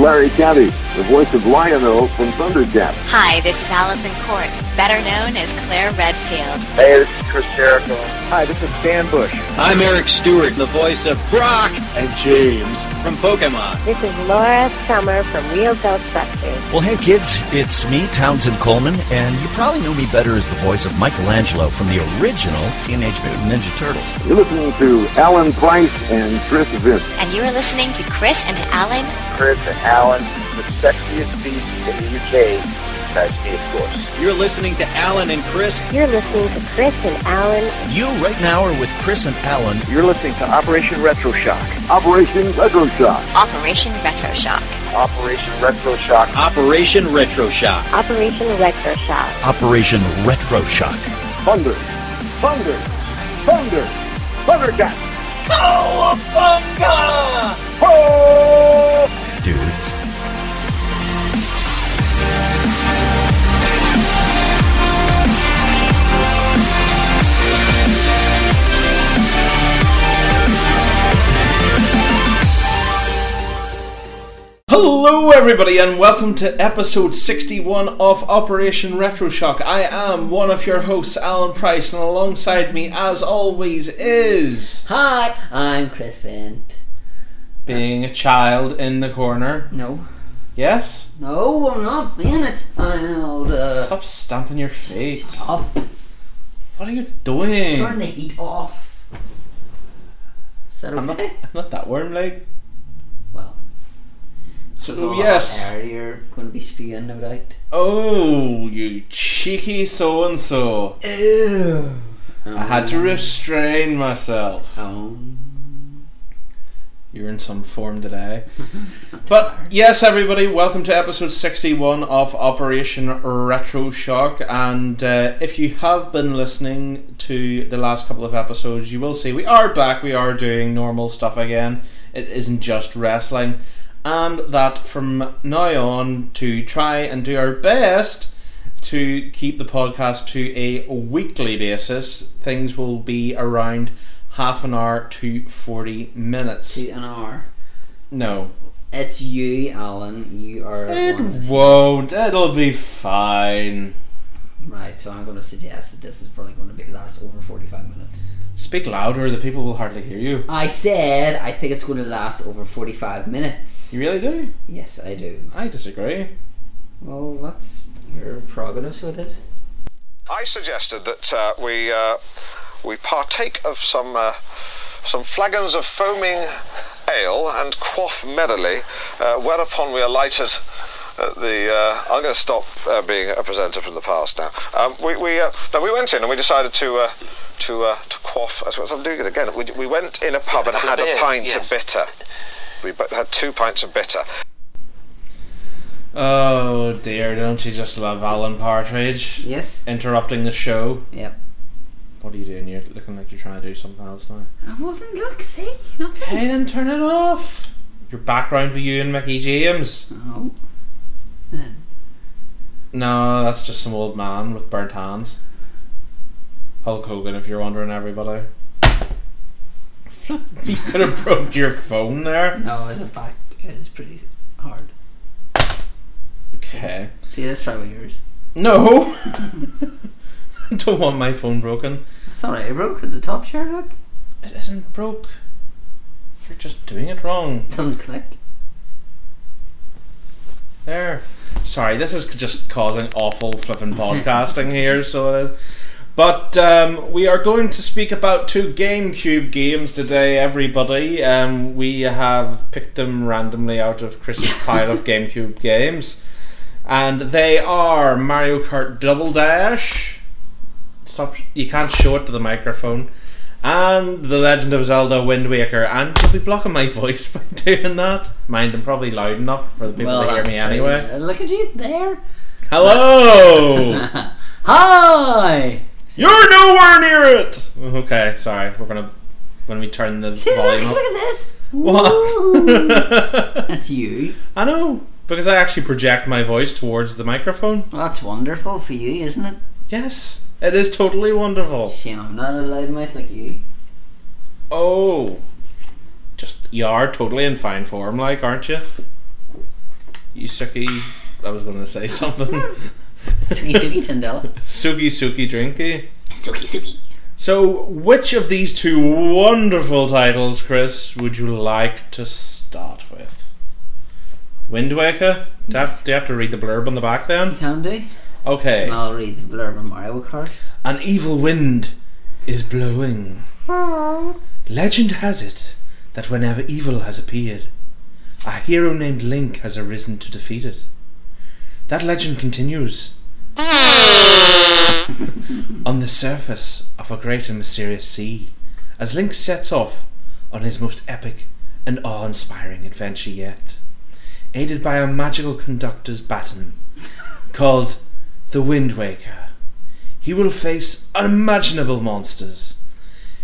Larry Kenney, the voice of Lion-O from Thundercat. Hi, this is Alyson Court, better known as Claire Redfield. Hey, this is Chris Jericho. Hi, this is Dan Bush. I'm Eric Stuart, the voice of Brock and James from Pokemon. This is Laura Summer from Real Ghostbusters. Well, hey kids, it's me, Townsend Coleman, and you probably know me better as the voice of Michelangelo from the original Teenage Mutant Ninja Turtles. You're listening to Alan Price and Chris Vince. And you are listening to Chris and Alan. Chris and Alan, the sexiest beast in the UK. Besides me, of course. You're listening to Alan and Chris. You're listening to Chris and Alan. You right now are with Chris and Alan. You're listening to Operation Retro Shock. Operation Retro Shock. Operation Retro Shock. Operation Retro Shock. Operation Retro Shock. Operation Retro Shock. Operation Retro Shock. Thunder. Thunder. Thunder. Thundercat. Cowabunga! Oh! Hello, everybody, and welcome to episode 61 of Operation Retro Shock. I am one of your hosts, Alan Price, and alongside me, as always, is Hi, I'm Chris Vint. being a child in the corner. No, Yes? no, I'm not being it. I'll uh, Stop stamping your feet. up, What are you doing? turn the heat off. Is that I'm not, okay? I'm not that warm, like. Well, So, a yes. you're going to be spewing, no doubt. Oh, you cheeky so and so. Ew. I had to restrain myself. Um, You're in some form today. But yes, everybody, welcome to episode 61 of Operation Retro Shock. And uh, if you have been listening to the last couple of episodes, you will see we are back. We are doing normal stuff again. It isn't just wrestling. And that from now on, to try and do our best to keep the podcast to a weekly basis, things will be around half an hour to 40 minutes. see an hour. No. It's you, Alan. You are It won't. It'll be fine. right. So I'm going to suggest that this is probably going to be last over 45 minutes. Speak louder, the people will hardly hear you. I said I think it's going to last over 45 minutes. You really do? Yes, I do. I disagree. Well, that's your prerogative, so it is. I suggested that uh, we uh, we partake of some uh, some flagons of foaming ale and quaff merrily, uh, whereupon we alighted. At the uh, I'm going to stop uh, being a presenter from the past now. Um, we we uh, no, we went in and we decided to uh, to uh, to quaff. I suppose I'm doing it again. We, we went in a pub and had a pint of bitter. We had two pints of bitter. Oh dear, don't you just love Alan Partridge? Yes. Interrupting the show. Yep. What are you doing? You're looking like you're trying to do something else now. I wasn't. Look, see, nothing. Hey, then turn it off. Your background with you and Mickey James. Oh. No, that's just some old man with burnt hands. Hulk Hogan, if you're wondering, everybody. You could have broke your phone there. No, the back is pretty hard. Okay. See, let's try with yours. No! I don't want my phone broken. It's alright. It broke at the top chair, Look, It isn't broke. You're just doing it wrong. it doesn't click. There. Sorry, this is just causing awful flipping podcasting here, so it is. But um, we are going to speak about two GameCube games today, everybody. Um, we have picked them randomly out of Chris's pile of GameCube games. And they are Mario Kart Double Dash. Stop, you can't show it to the microphone. And The Legend of Zelda Wind Waker. And you'll be blocking my voice by doing that. Mind, I'm probably loud enough for the people well, to hear me true. anyway. Look at you there. Hello! Hi. You're nowhere near it! Okay, sorry. We're gonna when we turn the See, look, volume look up. at this. What? That's you. I know because I actually project my voice towards the microphone. Well, that's wonderful for you, isn't it? Yes, it is totally wonderful. Shame I'm not a loudmouth like you. Oh, just you are totally in fine form, like, aren't you? You sucky. I was going to say something. Suki suki Tindella. suki suki drinky. Suki suki. So, which of these two wonderful titles, Chris, would you like to start with? Wind Waker? Do, you have, do you have to read the blurb on the back then? Can do. Okay. And I'll read the blurb of Mario Kart. An evil wind is blowing. Legend has it that whenever evil has appeared, a hero named Link has arisen to defeat it. That legend continues. on the surface of a great and mysterious sea, as Link sets off on his most epic and awe inspiring adventure yet, aided by a magical conductor's baton called the Wind Waker. He will face unimaginable monsters,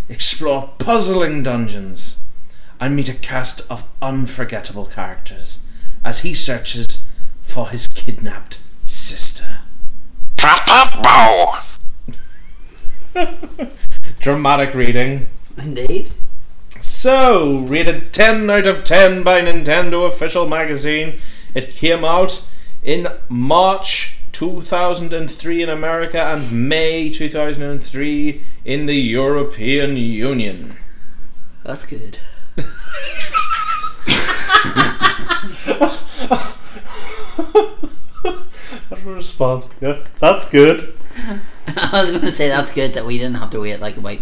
explore puzzling dungeons, and meet a cast of unforgettable characters as he searches for his kidnapped sister. Dramatic reading. Indeed. So, rated 10 out of 10 by Nintendo Official Magazine. It came out in March 2003 in America and May 2003 in the European Union. That's good. response. Yeah, that's good. I was going to say that's good that we didn't have to wait like about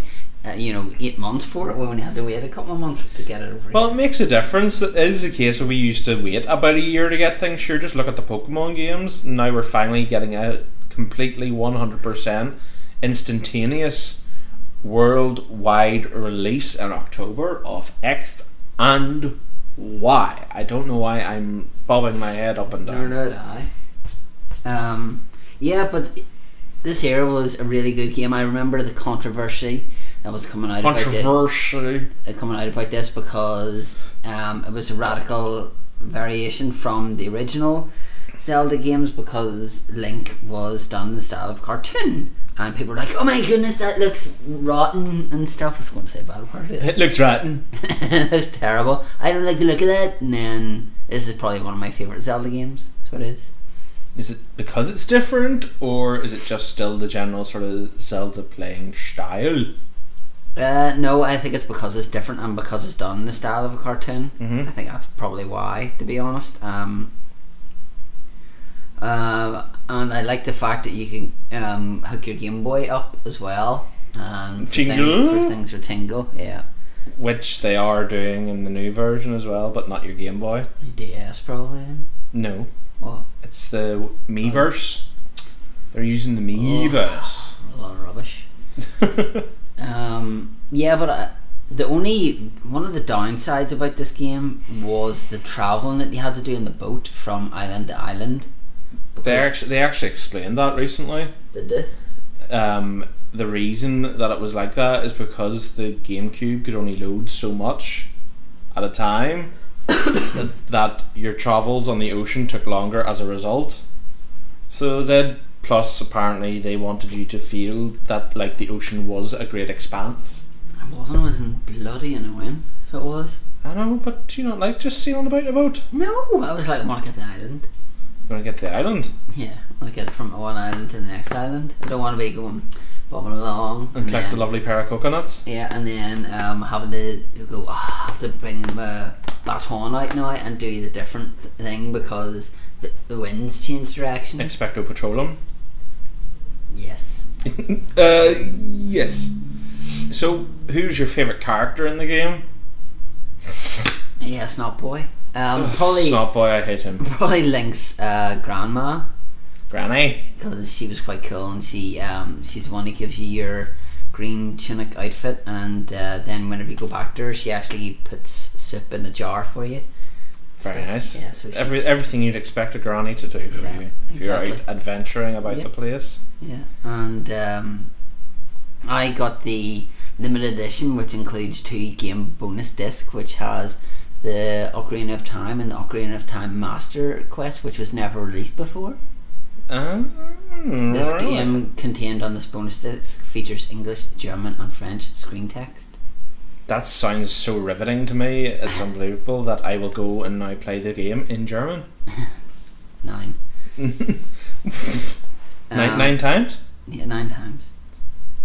uh, you know eight months for it. We only had to wait a couple of months to get it over. Well, it makes a difference. It is a case of we used to wait about a year to get things. Sure, just look at the Pokemon games. Now we're finally getting a completely 100% instantaneous worldwide release in October of X and Y. I don't know why I'm bobbing my head up and Nor down. did I. Um, yeah, but this here was a really good game. I remember the controversy that was coming out about this, Controversy. uh, coming out about this because um, it was a radical variation from the original Zelda games because Link was done in the style of cartoon. And people were like, "Oh my goodness, that looks rotten and stuff." I was going to say a bad word. It looks rotten. it looks terrible. I don't like the look of that. And then this is probably one of my favorite Zelda games. That's what it is. Is it because it's different, or is it just still the general sort of Zelda playing style? Uh, no, I think it's because it's different and because it's done in the style of a cartoon. Mhm. I think that's probably why, to be honest. Um, uh, and I like the fact that you can um, hook your Game Boy up as well. Um, for Tingle? Things, for things for Tingle, yeah. Which they are doing in the new version as well, but not your Game Boy. DS probably. No, What? it's the Miiverse. They're using the Miiverse. A lot of rubbish. Um, yeah, but uh, the only one of the downsides about this game was the traveling that you had to do in the boat from island to island. They actually they actually explained that recently. Did they? Um, the reason that it was like that is because the GameCube could only load so much at a time that, that your travels on the ocean took longer as a result. So then, plus apparently they wanted you to feel that like the ocean was a great expanse. It wasn't. It was in bloody annoying. So it was. I know, but do you not like just sailing about a boat? No, I was like, I want to get to the island. You want to get to the island Yeah, I want to get from one island to the next island. I don't want to be going bobbing along and collect then- a lovely pair of coconuts. Yeah, and then um, having to go, oh, I have to bring my baton out now and do the different thing because the, the winds change direction. Expecto Petroleum. Yes. uh, yes. So, who's your favourite character in the game? Yeah, Snot Boy. Um, Ugh, probably, Snot boy, I hate him. probably Link's uh, grandma Granny. because she was quite cool and she um, she's the one who gives you your green tunic outfit and uh, then whenever you go back to her she actually puts soup in a jar for you. Very Stuff. nice. Yeah, so Every, everything you'd expect a granny to do for Yeah, you if you're out adventuring about Yeah. the place. Yeah, and um, I got the limited edition, which includes two game bonus disc, which has the Ocarina of Time and the Ocarina of Time Master Quest, which was never released before. Ah, This really? game contained on this bonus disc features English, German, and French screen text. That sounds so riveting to me. It's unbelievable that I will go and now play the game in German. Nine. nine, Um, nine times? Yeah, nine times.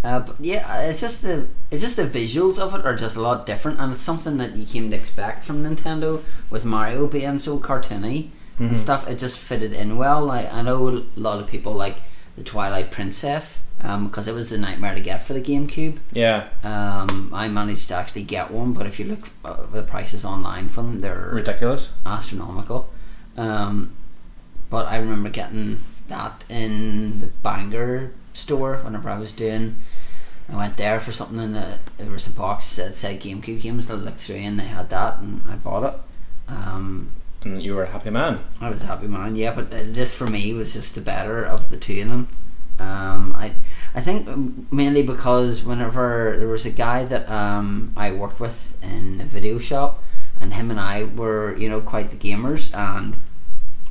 Uh, but yeah, it's just the it's just the visuals of it are just a lot different, and it's something that you came to expect from Nintendo with Mario being so cartoony Mhm. and stuff. It just fitted in well. Like I know a lot of people like the Twilight Princess um, because it was the nightmare to get for the GameCube. Yeah. Um, I managed to actually get one, but if you look at the prices online for them, they're Ridiculous. astronomical. Um, but I remember getting that in the Bangor store whenever I was doing. I went there for something and uh, there was a box that said GameCube games. I looked through and they had that and I bought it. Um, And you were a happy man. I was a happy man, yeah. But uh, this for me was just the better of the two of them. Um, I I think mainly because whenever there was a guy that um, I worked with in a video shop, and him and I were you know quite the gamers, and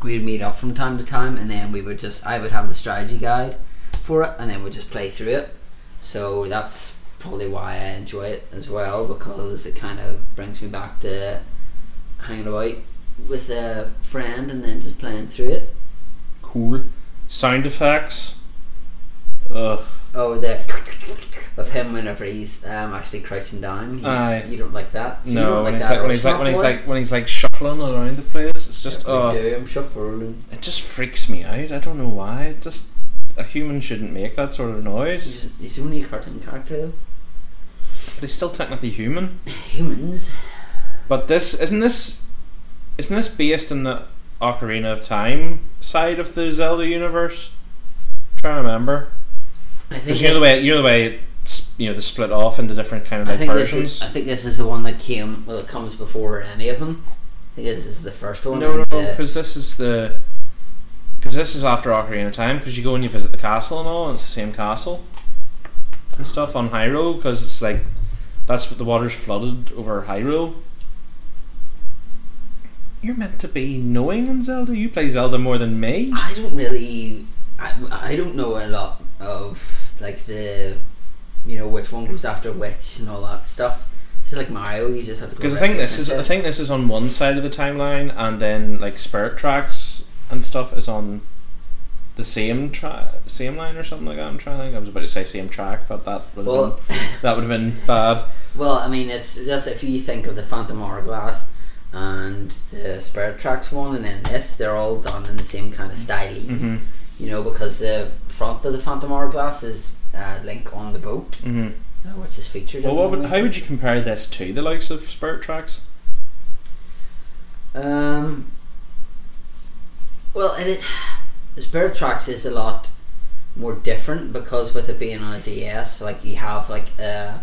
we'd meet up from time to time, and then we would just I would have the strategy guide for it, and then we'd just play through it. So that's probably why I enjoy it as well because it kind of brings me back to hanging about with a friend and then just playing through it. Cool. Sound effects. Ugh. Oh, the of him whenever he's um, actually crouching down. You, Aye. you don't like that. So no, don't when like he's that like when he's like when he's like when he's like shuffling around the place, it's just boy? oh, do, I'm shuffling. it just freaks me out. I don't know why. It just a human shouldn't make that sort of noise. He's, he's only a cartoon character though. But he's still technically human. Humans. But this isn't this isn't this based in the Ocarina of Time side of the Zelda universe? I'm trying to remember. I think you know the this- way you know the way you know they split off into different kind of I like think this versions. is. I think this is the one that came. Well, it comes before any of them. I think this is the first one. No, no, no, uh, because this is the because this is after Ocarina of Time. Because you go and you visit the castle and all, and it's the same castle and stuff on Hyrule. Because it's like that's what the water's flooded over Hyrule. You're meant to be knowing in Zelda. You play Zelda more than me. I don't really. I, I don't know a lot of like the, you know, which one goes after which and all that stuff. It's like Mario. You just have to. Because I think this is I think this is on one side of the timeline, and then like Spirit Tracks and stuff is on the same track, same line or something like that. I'm trying to think. I was about to say same track, but that would have Well- been that would have been bad. Well, I mean, it's just if you think of the Phantom Hourglass and the Spirit Tracks one, and then this, they're all done in the same kind of style. Mhm. You know, because the front of the Phantom Hourglass is uh, Link on the boat, hmm uh, which is featured. Well, would, how would you compare this to the likes of Spirit Tracks? Um. Well, it, it, Spirit Tracks is a lot more different because with it being on a DS, like you have like uh,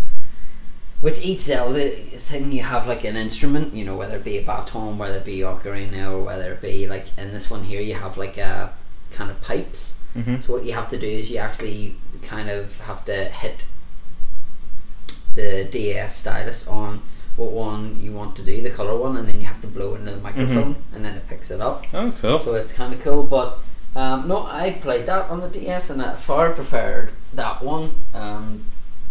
with each Zelda thing, you have like an instrument. You know, whether it be a baton, whether it be ocarina, or whether it be like in this one here, you have like a kind of pipes. Mhm. So what you have to do is you actually kind of have to hit the DS stylus on what one you want to do, the color one, and then you have to blow into the microphone, and then it picks it up. Oh, cool. So it's kind of cool. But um, no, I played that on the DS, and I far preferred that one um,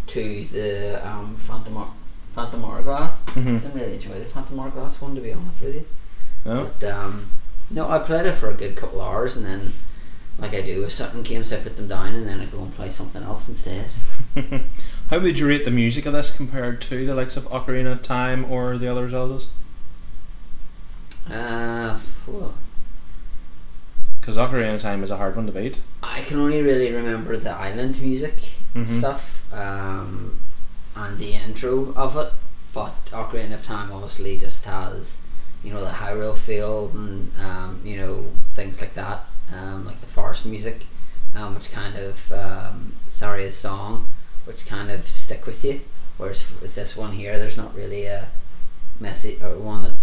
to the um, Phantom Hour- Phantom Hourglass. Mhm. Didn't really enjoy the Phantom Hourglass one, to be honest with you. Oh. But um, no, I played it for a good couple of hours, and then. Like I do with certain games, I put them down and then I go and play something else instead. how would you rate the music of this compared to the likes of Ocarina of Time or the other Zeldas? Uh, well, Because Ocarina of Time is a hard one to beat. I can only really remember the island music and Mhm. stuff, um, and the intro of it. But Ocarina of Time obviously just has, you know, the Hyrule feel and um, you know things like that, um, like the forest music, um, which kind of um, Saria's song, which kind of stick with you. Whereas with this one here, there's not really a message or one that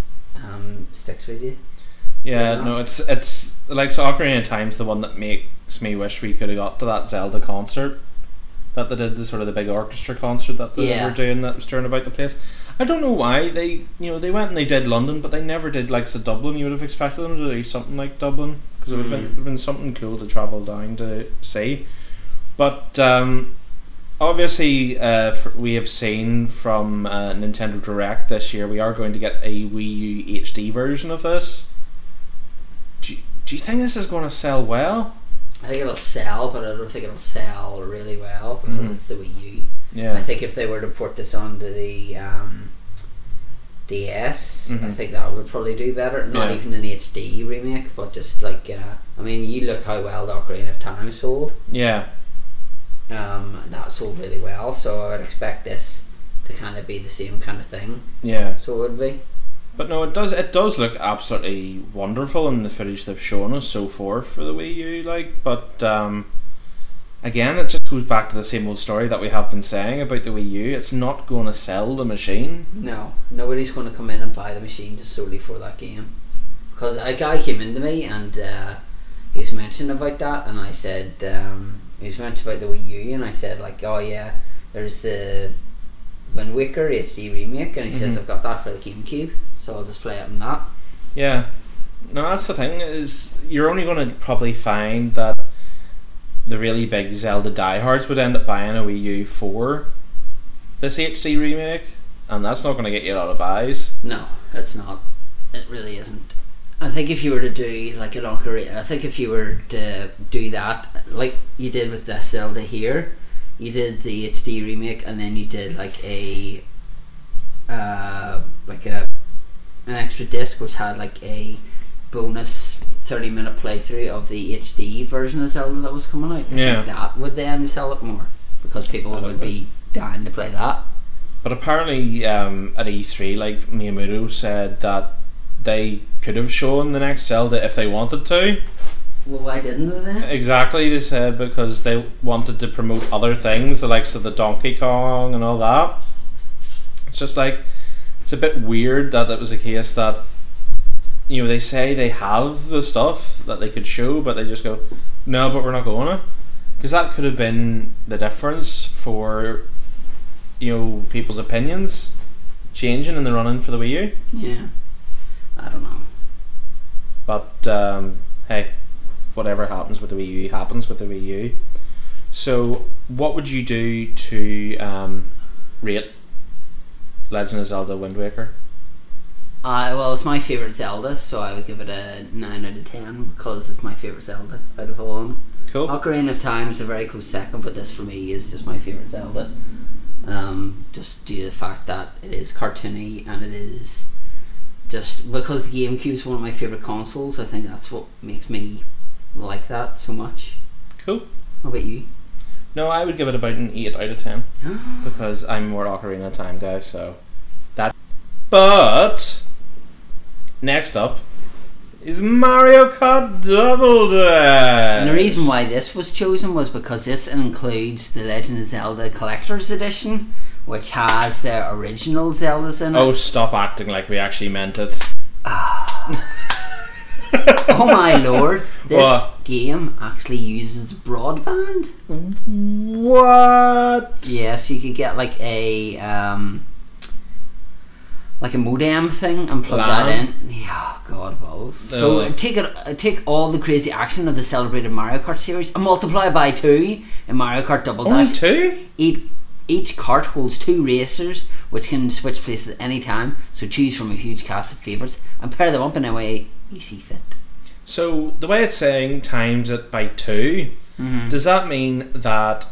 um, sticks with you. Yeah, no, it's it's like so Ocarina of Time's the one that makes me wish we could have got to that Zelda concert that they did the sort of the big orchestra concert that they Yeah. were doing that was touring about the place. I don't know why they you know they went and they did London, but they never did like so Dublin. You would have expected them to do something like Dublin because it would have been, Mm. have been something cool to travel down to see. But um, obviously, uh, we have seen from uh, Nintendo Direct this year we are going to get a Wii U HD version of this. Do you, do you think this is going to sell well? I think it'll sell, but I don't think it'll sell really well because Mhm. it's the Wii U. Yeah. I think if they were to port this onto the um, DS, I Mhm. think that would probably do better. Not Yeah. even an HD remake, but just like uh, I mean, you look how well the Ocarina of Time sold. Yeah. Um, that sold really well, so I would expect this to kind of be the same kind of thing. Yeah. So it would be. But no, it does. It does look absolutely wonderful in the footage they've shown us so far for the Wii U. Like, but um, again, it just goes back to the same old story that we have been saying about the Wii U. It's not going to sell the machine. No, nobody's going to come in and buy the machine just solely for that game. Because a guy came into me and uh, he was mentioning about that, and I said um, he was mentioning about the Wii U, and I said like, oh yeah, there's the Wind Waker HD remake, and he says Mhm. I've got that for the GameCube, so I'll just play it on that. Yeah. No, that's the thing is you're only going to probably find that the really big Zelda diehards would end up buying a Wii U for this HD remake, and that's not going to get you a lot of buys. No, it's not. It really isn't. I think if you were to do like a longer, I think if you were to do that, like you did with this Zelda here, you did the HD remake, and then you did like a, uh, like a, an extra disc which had like a bonus thirty minute playthrough of the HD version of Zelda that was coming out. Yeah. that would then sell it more because people would be dying to play that. But apparently, um, at E3, like Miyamoto said that they could have shown the next Zelda if they wanted to. Well, why didn't they then? Exactly, they said because they wanted to promote other things, the likes of the Donkey Kong and all that. It's just like it's a bit weird that it was a case that you know they say they have the stuff that they could show, but they just go, no, but we're not going to, because that could have been the difference for you know people's opinions changing in the running for the Wii U. Yeah, I don't know. But um, hey, whatever happens with the Wii U happens with the Wii U. So, what would you do to um, rate Legend of Zelda: Wind Waker? Uh, well, it's my favorite Zelda, so I would give it a nine out of ten because it's my favorite Zelda out of all of them. Cool. Ocarina of Time is a very close second, but this for me is just my favorite Zelda. Um, just due to the fact that it is cartoony and it is just because the GameCube is one of my favorite consoles. I think that's what makes me like that so much. Cool. How about you? No, I would give it about an eight out of ten because I'm more Ocarina of Time guy. So that. But next up is Mario Kart Double Dash. And the reason why this was chosen was because this includes the Legend of Zelda Collector's Edition, which has the original Zeldas in it. Oh, stop acting like we actually meant it. oh my lord, this What? game actually uses broadband. What? Yes, you could get like a um, like a modem thing and plug that in. Yeah, God above. So Oh. take it, uh, take all the crazy action of the celebrated Mario Kart series and multiply by two in Mario Kart Double Only Dash. two? Each, each cart holds two racers, which can switch places at any time. So choose from a huge cast of favourites and pair them up in a way you see fit. So the way it's saying times it by 2 Mhm. does that mean that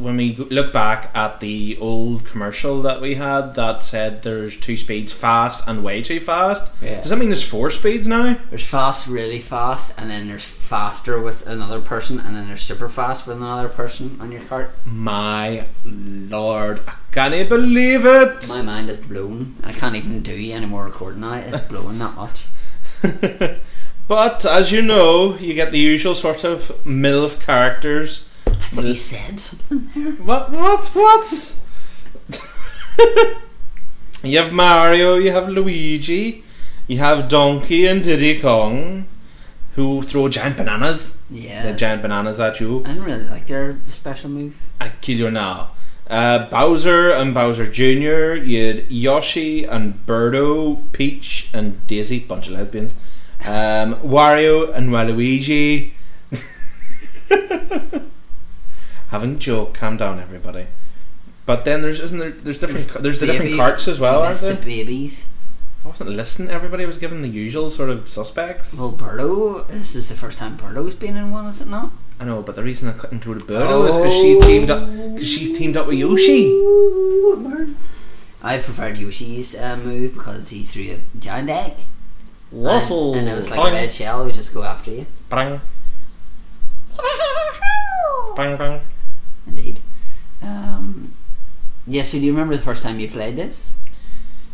when we look back at the old commercial that we had that said there's two speeds, fast and way too fast? Yeah. Does that mean there's four speeds now? There's fast, really fast, and then there's faster with another person, and then there's super fast with another person on your cart. My lord, can you believe it? My mind is blown. I can't even do any more recording now. It's blowing that much. But as you know, you get the usual sort of MILF characters. I thought you said something there. What? What? What? you have Mario, you have Luigi, you have Donkey and Diddy Kong, who throw giant bananas. Yeah. The giant bananas at you. I didn't really like their special move. I kill you now. Uh, Bowser and Bowser Jr. You had Yoshi and Birdo, Peach and Daisy, bunch of lesbians. Um, Wario and Waluigi. Having a joke, calm down, everybody. But then there's isn't there? There's different. ca- There's the different Baby- carts as well, aren't there? the babies. I wasn't listening. Everybody was given the usual sort of suspects. Well, Birdo, this is the first time Birdo's been in one, is it not? I know, but the reason I couldn't include Birdo is because she's teamed up. Because she's teamed up with Yoshi. I preferred Yoshi's uh, move because he threw a giant egg. Wassle. And, and it was like Boing. a red shell, it would just go after you. Bang. Bang bang. Indeed. Um, yeah, so do you remember the first time you played this?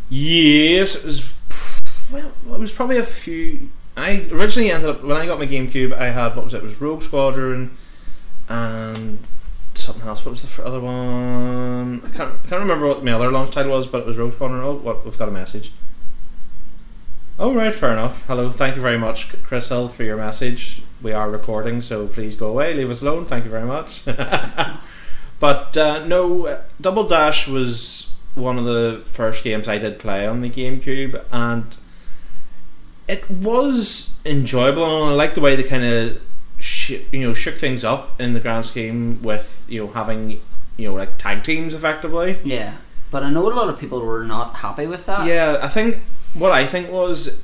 Yes, it was. Well, it was probably a few. I originally ended up when I got my GameCube. I had what was it? It was Rogue Squadron, and something else. What was the other one? I can't, I can't remember what my other launch title was, but it was Rogue Squadron. Oh, what we've got a message. Oh right, fair enough. Hello, thank you very much, Chris Hill, for your message. We are recording, so please go away, leave us alone. Thank you very much. but uh, no, Double Dash was one of the first games I did play on the GameCube, and it was enjoyable. And I like the way they kind of sh- you know shook things up in the grand scheme with you know having you know like tag teams effectively. Yeah. But I know a lot of people were not happy with that. Yeah, I think what I think was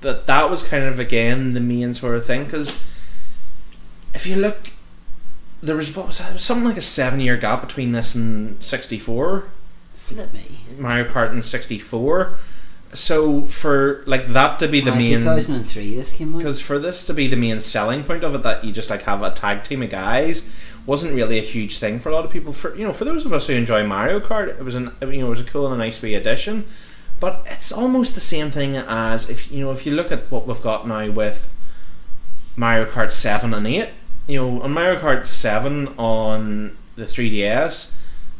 that that was kind of again the main sort of thing because if you look, there was what was that? Was something like a seven year gap between this and sixty four. Flip me. Mario Kart and sixty four. So for like that to be the Uh, main 2003 this came out. because for this to be the main selling point of it that you just like have a tag team of guys wasn't really a huge thing for a lot of people for you know for those of us who enjoy Mario Kart it was an you know it was a cool and a nice wee addition but it's almost the same thing as if you know if you look at what we've got now with Mario Kart 7 and 8 you know on Mario Kart 7 on the 3DS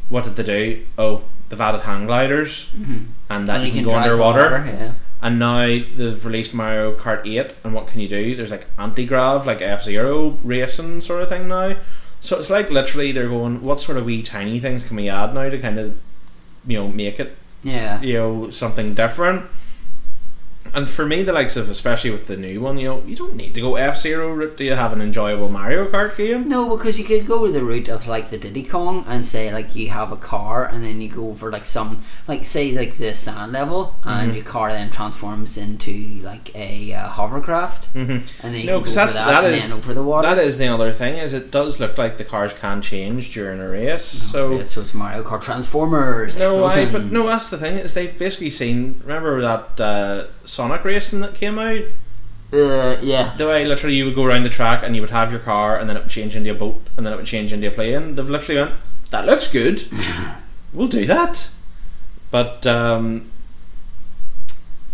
what did they do oh they've added hang gliders Mhm. and that And you can, go underwater water, yeah. and now they've released Mario Kart 8, and what can you do? There's like anti grav, like F Zero racing sort of thing now. So it's like literally they're going, what sort of wee tiny things can we add now to kind of, you know, make it, Yeah. you know, something different? And for me, the likes of, especially with the new one, you know, you don't need to go F Zero route to have an enjoyable Mario Kart game. No, because you could go the route of like the Diddy Kong and say like you have a car and then you go over like some like say like the sand level and Mhm. your car then transforms into like a uh, hovercraft Mhm. and then you No, because that's that, that and is then over the water. that is the other thing is it does look like the cars can change during a race. so Yeah, so it's Mario Kart Transformers. No, I, but no, that's the thing is they've basically seen. Remember that uh, Sonic racing that came out? Uh, yeah. The way literally you would go around the track and you would have your car and then it would change into a boat and then it would change into a plane. They've literally went, that looks good. we'll do that. But um,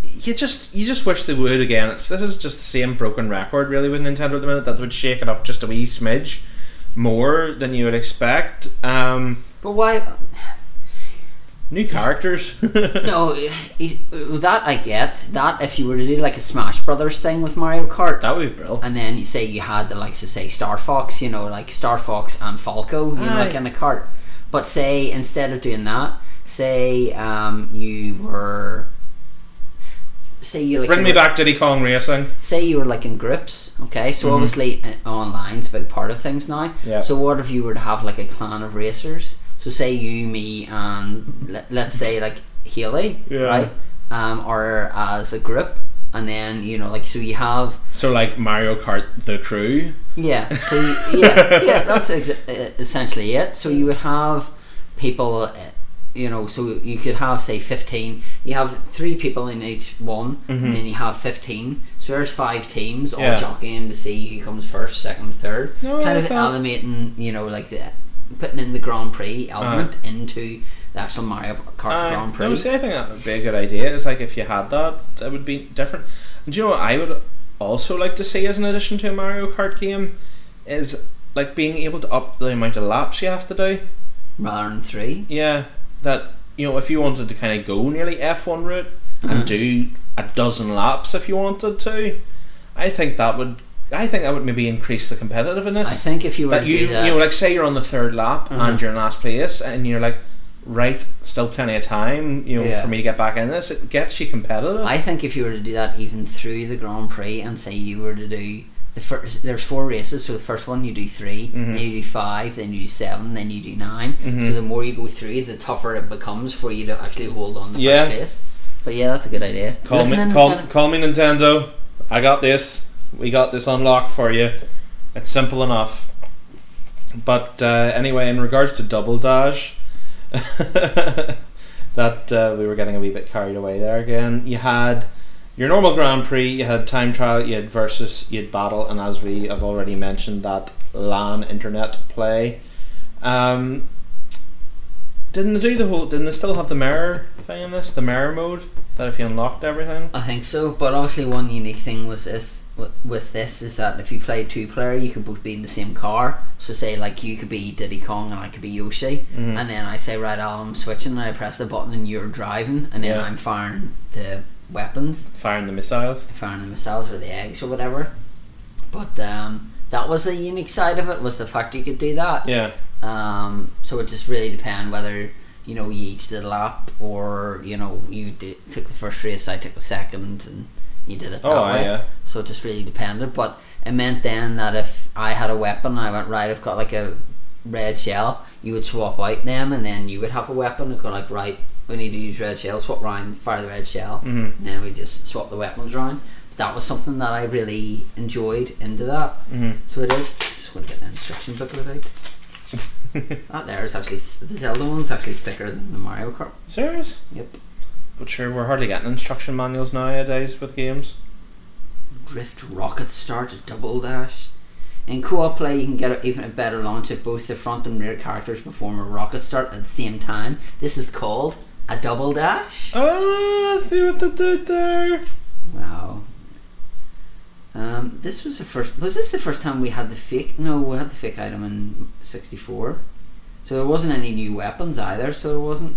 you just you just wish they would again. It's this is just the same broken record really with Nintendo at the minute that would shake it up just a wee smidge more than you would expect. Um, But why? New characters. no, he's, that I get. That if you were to do like a Smash Brothers thing with Mario Kart, that would be brilliant. and then you say you had the likes of say Star Fox, you know, like Star Fox and Falco, you know, like in a cart. But say instead of doing that, say um, you were, say you like Bring me were- back Diddy Kong Racing. Say you were like in groups, okay? So Mhm. obviously uh, online's a big part of things now. Yeah. So what if you were to have like a clan of racers? So say you, me, and let, let's say like Haley, Yeah. right? Um, are as a group, and then you know like so you have So like Mario Kart the crew. yeah. So you, yeah, yeah, that's ex- uh, essentially it. So you would have people, uh, you know, so you could have say fifteen. You have three people in each one, Mhm. and then you have fifteen. So there's five teams all Yeah. jockeying to see who comes first, second, third. No, kind like of that. animating, you know, like the putting in the Grand Prix element into the actual Mario Kart Uh, Grand Prix. no, see, I think that would be a good idea. It's like if you had that, it would be different. And do you know what I would also like to see as an addition to a Mario Kart game is like being able to up the amount of laps you have to do. Rather than three. Yeah, that you know if you wanted to kind of go nearly F one route Uh-huh. and do a dozen laps if you wanted to, I think that would I think that would maybe increase the competitiveness. I think if you were that to you do that, you know like say you're on the third lap Mhm. and you're in last place and you're like right still plenty of time you know Yeah. for me to get back in this it gets you competitive I think if you were to do that even through the Grand Prix and say you were to do the first, there's four races. So the first one you do 3 Mhm. then you do five, then you do seven, then you do 9 Mhm. So the more you go through, the tougher it becomes for you to actually hold on the Yeah. first place. But yeah, that's a good idea. call me call, call me Nintendo I got this we got this unlocked for you it's simple enough but uh, anyway in regards to double dash that uh, we were getting a wee bit carried away there again you had your normal Grand Prix, you had time trial, you had versus, you had battle, and as we have already mentioned, that LAN internet play. Um, didn't they do the whole? Didn't they still have the mirror thing in this? The mirror mode that if you unlocked everything. I think so, but obviously one unique thing was this wi- with this is that if you play two player, you could both be in the same car. So say like you could be Diddy Kong and I could be Yoshi, Mhm. and then I say right, Al, I'm switching, and I press the button and you're driving, and then Yeah. I'm firing the weapons, Firing the missiles. firing the missiles or the eggs or whatever. But um, that was a unique side of it was the fact you could do that. Yeah. Um, so it just really depend whether you know you each did a lap or you know you did, took the first race, I took the second, and you did it that Oh, aye, way. yeah. So it just really depended. But it meant then that if I had a weapon, and I went right. I've got like a red shell. You would swap out them, and then you would have a weapon. And go like right. We need to use red shell. Swap round, fire the red shell, Mhm. and then we just swap the weapons around. That was something that I really enjoyed into that. Mhm. So I did. Just want to get the instruction booklet out. That there is actually the Zelda one's actually thicker than the Mario Kart. Serious? Yep. But sure, we're hardly getting instruction manuals nowadays with games. Drift rocket start a double dash. In co-op play, you can get even a better launch if both the front and rear characters perform a rocket start at the same time. This is called a double dash. Oh, I see what they did there. Wow. Um, this was the first. Was this the first time we had the fake? No, we had the fake item in '64. So there wasn't any new weapons either. So there wasn't.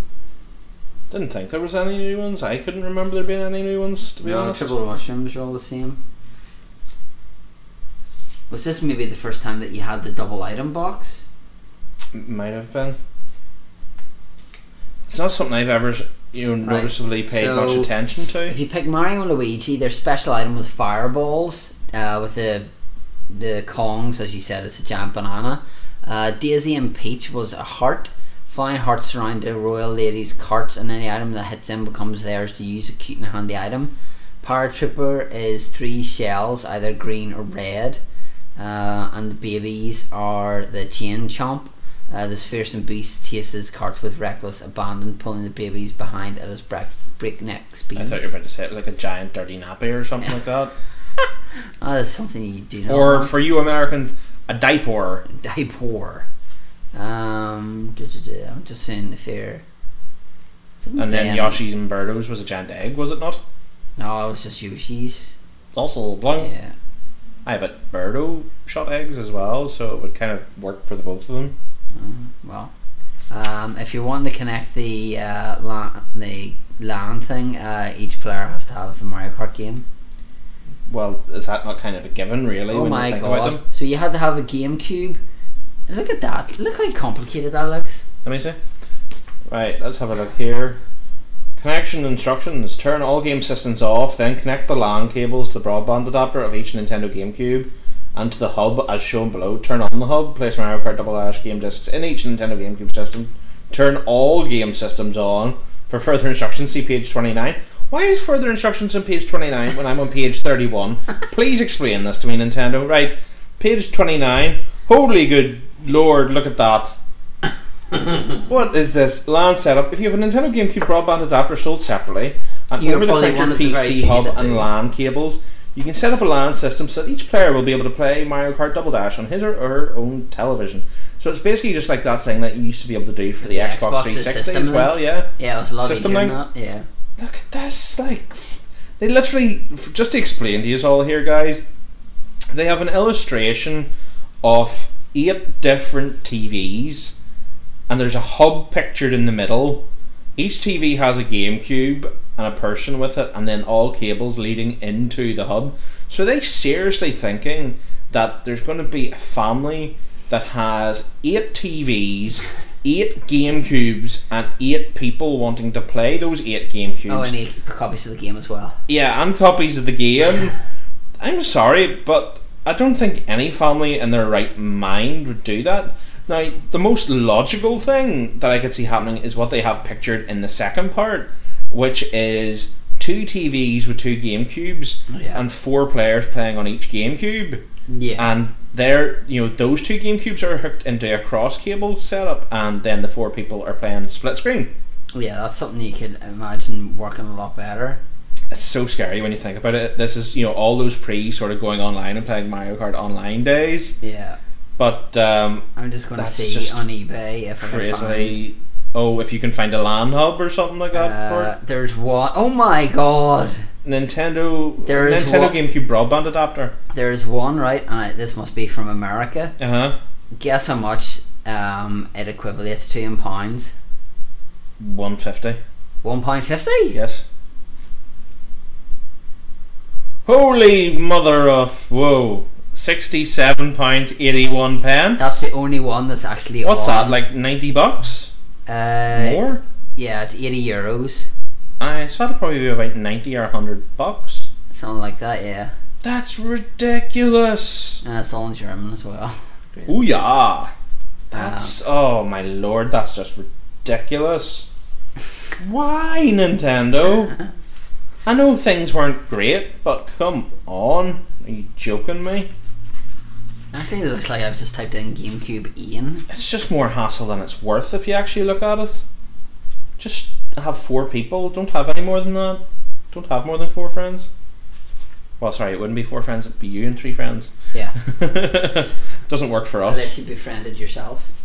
Didn't think there was any new ones. I couldn't remember there being any new ones. To be no, honest. triple mushrooms are all the same. Was this maybe the first time that you had the double item box? Might have been. It's not something I've ever, you know, Right. noticeably paid So, much attention to. If you pick Mario and Luigi, their special item was fireballs. Uh, with the the Kongs, as you said, it's a giant banana. Uh, Daisy and Peach was a heart. Flying hearts surround the royal lady's carts, and any item that hits them becomes theirs to use. A cute and handy item. Paratroopa is three shells, either green or red. Uh, and the babies are the chain chomp. Uh, this fearsome beast chases carts with reckless abandon, pulling the babies behind at his break- breakneck speed. I thought you were about to say it was like a giant dirty nappy or something like that. Oh, that's something you do know. Or for you Americans, a diaper. diaper. Um, duh, duh, duh, I'm just saying the fear. Doesn't And then any- Yoshi's and Birdo's was a giant egg, was it not? No, it was just Yoshi's. Also, a little blank. Yeah. I bet Birdo shot eggs as well, so it would kind of work for the both of them. Uh, well, um, if you want to connect the uh, the LAN thing, uh, each player has to have the Mario Kart game. Well, is that not kind of a given, really? oh when my you think about god! So you had to have a GameCube. Look at that! Look how complicated that looks. Let me see. Right, let's have a look here. Connection instructions. Turn all game systems off, then connect the LAN cables to the broadband adapter of each Nintendo GameCube and to the hub as shown below. Turn on the hub, place Mario Kart Double Dash game discs in each Nintendo GameCube system. Turn all game systems on. For further instructions, see page 29. Why is further instructions on page 29 when I'm on page 31? Please explain this to me, Nintendo. Right, page 29. Holy good lord, look at that. what is this? LAN setup. If you have a Nintendo GameCube broadband adapter sold separately, and You're over the printer PC hub and. LAN cables, you can set up a LAN system so that each player will be able to play Mario Kart Double Dash on his or her own television. So it's basically just like that thing that you used to be able to do for the, The Xbox, Xbox 360 as well. link. Yeah, Yeah, it was a lot System easier that. Yeah. Look at this. Like, they literally, just to explain to you all here, guys, they have an illustration of eight different TVs, and there's a hub pictured in the middle, Each TV has a GameCube and a person with it, and then all cables leading into the hub. So are they seriously thinking that there's going to be a family that has eight TVs, eight GameCubes, and eight people wanting to play those eight GameCubes? Oh, and eight copies of the game as well. Yeah, and copies of the game. I'm sorry, but I don't think any family in their right mind would do that. Now, the most logical thing that I could see happening is what they have pictured in the second part, which is two TVs with two GameCubes oh, Yeah. and four players playing on each GameCube. Yeah. And they're, you know, those two GameCubes are hooked into a cross cable setup, and then the four people are playing split screen. yeah, that's something you could imagine working a lot better. It's so scary when you think about it. This is you know all those pre sort of going online and playing Mario Kart online days. Yeah. But um, I'm just going to see just on eBay if I can find. Oh, if you can find a LAN hub or something like that Uh, there's one oh my god! Nintendo. There is Nintendo one- GameCube broadband adapter. There's one right, and I, this must be from America. Uh huh. Guess how much um, it equivalates to in pounds? One fifty. One pound fifty. Yes. Holy mother of whoa! Sixty-seven pounds eighty-one pence. That's the only one that's actually. What's on. that? Like ninety bucks Uh, more? Yeah, it's eighty euros, I so that'll probably be about ninety or hundred bucks. something like that. Yeah, That's ridiculous. and it's all in German as well. Oh yeah. That's oh my lord, that's just ridiculous. Why Nintendo? I know things weren't great, but come on. Are you joking me? Actually, it looks like I've just typed in GameCube Ian. It's just more hassle than it's worth if you actually look at it. Just have four people, don't have any more than that. Don't have more than four friends. Well, sorry, it wouldn't be four friends, it'd be you and three friends. Yeah, Doesn't work for us. unless you befriended yourself.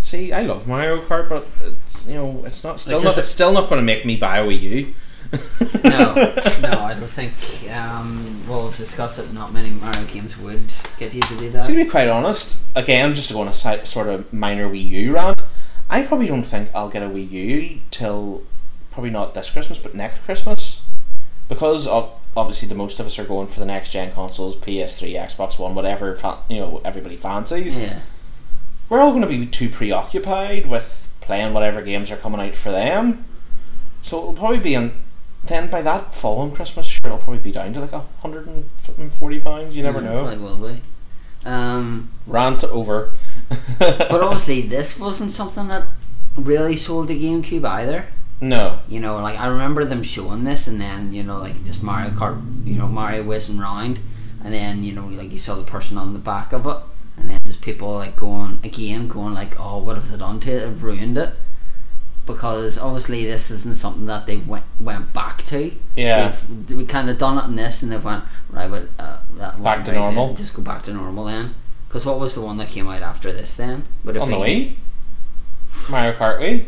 See, I love Mario Kart, but it's you know it's not still It's not it's still not going to make me buy a Wii U. No, no, I don't think. Um, well, we've discussed that not many Mario games would get you to do that. To be quite honest, again, just to go on a si- sort of minor Wii U rant, I probably don't think I'll get a Wii U till probably not this Christmas, but next Christmas, because of, obviously the most of us are going for the next gen consoles, PS3, Xbox One, whatever fa- you know everybody fancies. Yeah, We're all going to be too preoccupied with playing whatever games are coming out for them, so it'll probably be in. Then by that following Christmas, sure, it'll probably be down to like a hundred and forty pounds. You never Yeah, know. Probably will be. Um, Rant over. but obviously, this wasn't something that really sold the GameCube either. no. You know, like I remember them showing this, and then you know, like just Mario Kart, you know, Mario whizzing round, and then you know, like you saw the person on the back of it, and then just people like going again, going like, "Oh, what have they done to it? They've ruined it." Because obviously, this isn't something that they went went back to. Yeah. They've we kind of done it in this, and they went right, but uh, that Back to normal. good. Just go back to normal then. Because what was the one that came out after this then? Would it On the be Wii? Mario Kart Wii?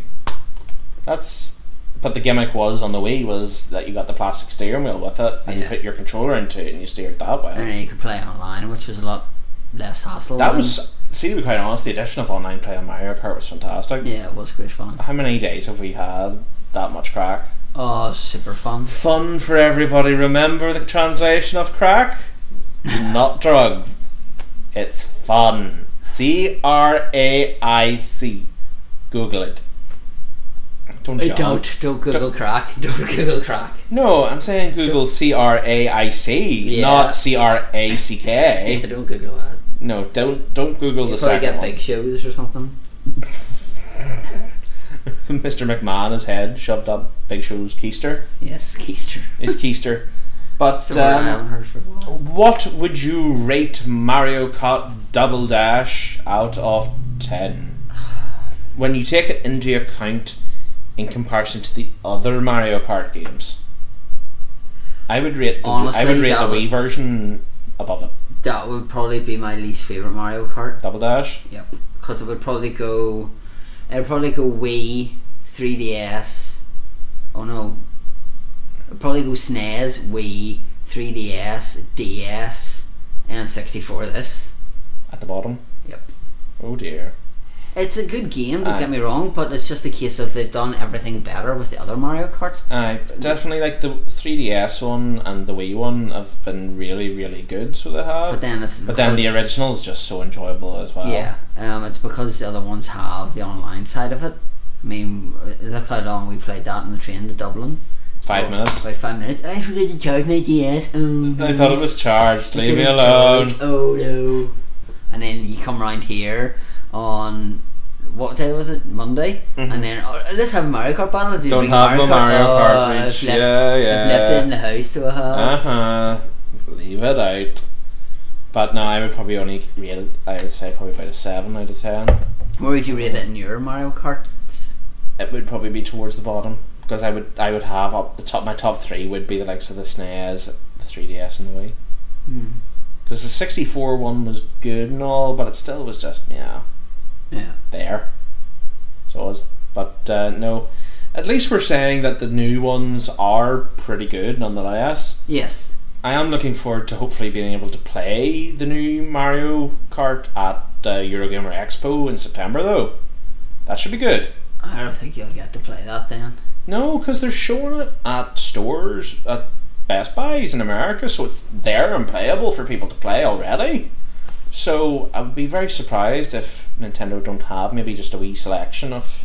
That's. But the gimmick was on the Wii was that you got the plastic steering wheel with it and you put your controller into it and you steered that way. And you could play online, which was a lot less hassle. That was. See, to be quite honest, the addition of online play on Mario Kart was fantastic. yeah, it was great fun. How many days have we had that much crack? Oh, super fun. Fun for everybody. Remember the translation of crack? Not drugs. It's fun. C R A I C. Google it. Don't you? don't don't Google crack. Don't Google crack. No, I'm saying Google C R A I C, Yeah. not C R A C Yeah, don't Google that. No, don't don't Google You the second get one. big shows or something. Mr. McMahon, his head shoved up Big Show's keister. Yes, Keister. His keister. But It's I um, heard for. What would you rate Mario Kart Double Dash out of 10? When you take it into account in comparison to the other Mario Kart games. I would rate the, I would rate the would- Wii version above it. That would probably be my least favorite Mario Kart. Double Dash? Yep. Because it would probably go. It would probably go Wii, 3DS. Oh no. It would probably go SNES, Wii, 3DS, DS, and 64 this. At the bottom? Yep. Oh dear. It's a good game, don't Aye. get me wrong, but it's just a case of they've done everything better with the other Mario Karts. Aye, definitely like the 3DS one and the Wii one have been really, really good. So they have. But then it's But then the original is just so enjoyable as well. Yeah, um, it's because the other ones have the online side of it. I mean, look how long we played that on the train to Dublin. Five Oh, minutes. About five minutes. I forgot to charge my DS. Oh, I thought it was charged. Leave me alone. charged. Oh no! And then you come round here on what day was it? Monday. And then oh, let's have a Mario Kart battle. Mm-hmm. Don't have Mario Oh, Kart I've reach. left- Yeah, I've left it in the house to a. Uh huh. Leave it out. But no, I would probably only rate it. I would say probably about a seven out of ten. Where would you rate it in your Mario Kart? It would probably be towards the bottom because I would I would have up the top. My top three would be the likes of the SNES, the 3DS, and the Wii. Hmm. Because the 64 one was good and all, but it still was just yeah Yeah. there. So it was. But uh, no, at least we're saying that the new ones are pretty good nonetheless. Yes. I am looking forward to hopefully being able to play the new Mario Kart at uh, Eurogamer Expo in September, though. That should be good. I don't think you'll get to play that then. No, because they're showing it at stores at Best Buys in America, so it's there and playable for people to play already. So I would be very surprised if Nintendo don't have maybe just a wee selection of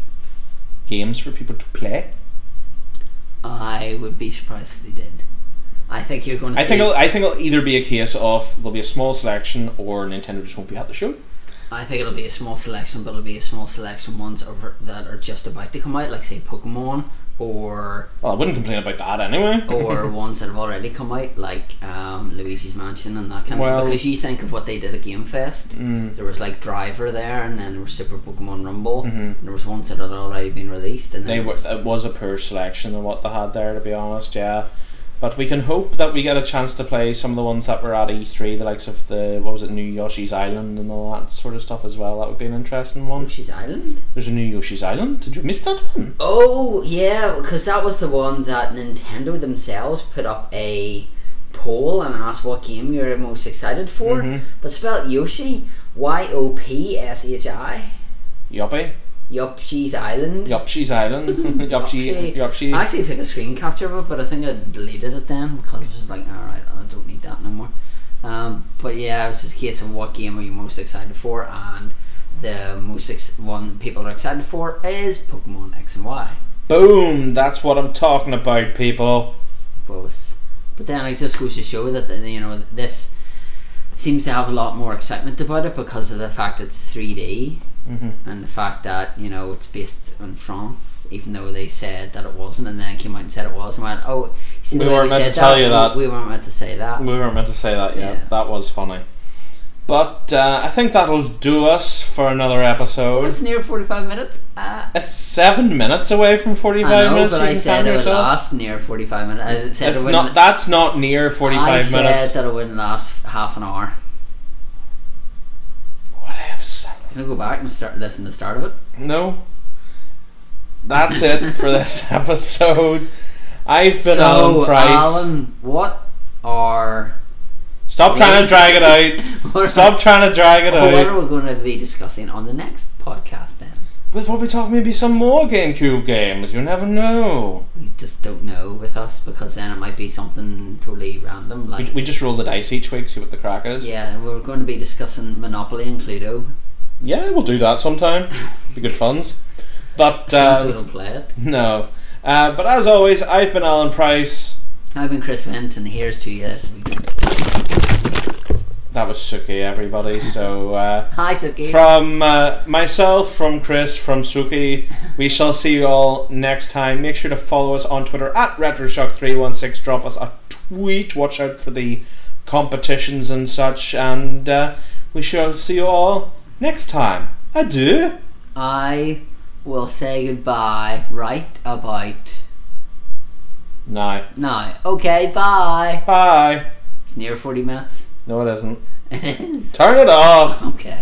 games for people to play. I would be surprised if they did. I think you're going to. I see, think it'll, I think it'll either be a case of there'll be a small selection or Nintendo just won't be at the show. I think it'll be a small selection, but it'll be a small selection ones over, that are just about to come out, like say Pokemon or Well, I wouldn't complain about that anyway. or ones that have already come out, like um, Luigi's Mansion and that kind Well- of. Because you think of what they did at Game Fest, Mm. there was like Driver there, and then there was Super Pokemon Rumble, Mhm. and there was ones that had already been released, and They were, it was a poor selection of what they had there, to be honest. Yeah, but we can hope that we get a chance to play some of the ones that were at E3, the likes of the what was it, New Yoshi's Island and all that sort of stuff as well. That would be an interesting one. Yoshi's Island. There's a new Yoshi's Island. Did you miss that one? Oh yeah, because that was the one that Nintendo themselves put up a poll and asked what game you're most excited for. Mhm. But spelled Yoshi, Y O P S H I. Yoppy, Yoshi's Island. Yoshi's Island, Yoshi, Yoshi. I actually took a screen capture of it, but I think I deleted it then because it was like, alright, I don't need that no more. Um, but yeah, it was just a case of what game are you most excited for, and the most ex- one people are excited for is Pokemon X and Y. Boom! That's what I'm talking about, people. Both. But then it just goes to show that you know this seems to have a lot more excitement about it because of the fact it's 3D Mhm. and the fact that you know it's based in France, even though they said that it wasn't, and then came out and said it was, and went, "Oh, you see We weren't meant said to tell you that. We weren't meant to say that." We weren't meant to say that yet. Yeah. That was funny. But uh, I think that'll do us for another episode. it's near forty-five minutes. Uh, It's seven minutes away from forty-five I know, minutes. but I said it would last near forty-five minutes. I said It's it wouldn't. That's not near I forty-five said minutes. that it wouldn't last half an hour. Whatevs. Can I go back and start listen to the start of it? No. That's it for this episode. I've been so, Alan Price. Alan, what are Stop trying to drag it out. Stop trying to drag it out. What are we going to be discussing on the next podcast then? We'll probably talk maybe some more GameCube games. You never know. We just don't know with us because then it might be something totally random. We, Like, we just roll the dice each week, see what the crack is. yeah, we're going to be discussing Monopoly and Cluedo. Yeah, we'll do that sometime. Be good funs. But we don't play it. no. Uh, but as always, I've been Alan Price. I've been Chris and here's to you this week. That was Suki, everybody. So uh, Hi, Suki. from uh, myself, from Chris, from Suki, we shall see you all next time. Make sure to follow us on Twitter at RetroShock316. Drop us a tweet. Watch out for the competitions and such. And uh, we shall see you all next time. Adieu. I will say goodbye right about No. now. Okay, bye. Bye. It's near 40 minutes. No, it isn't. It is. Turn it off. Okay.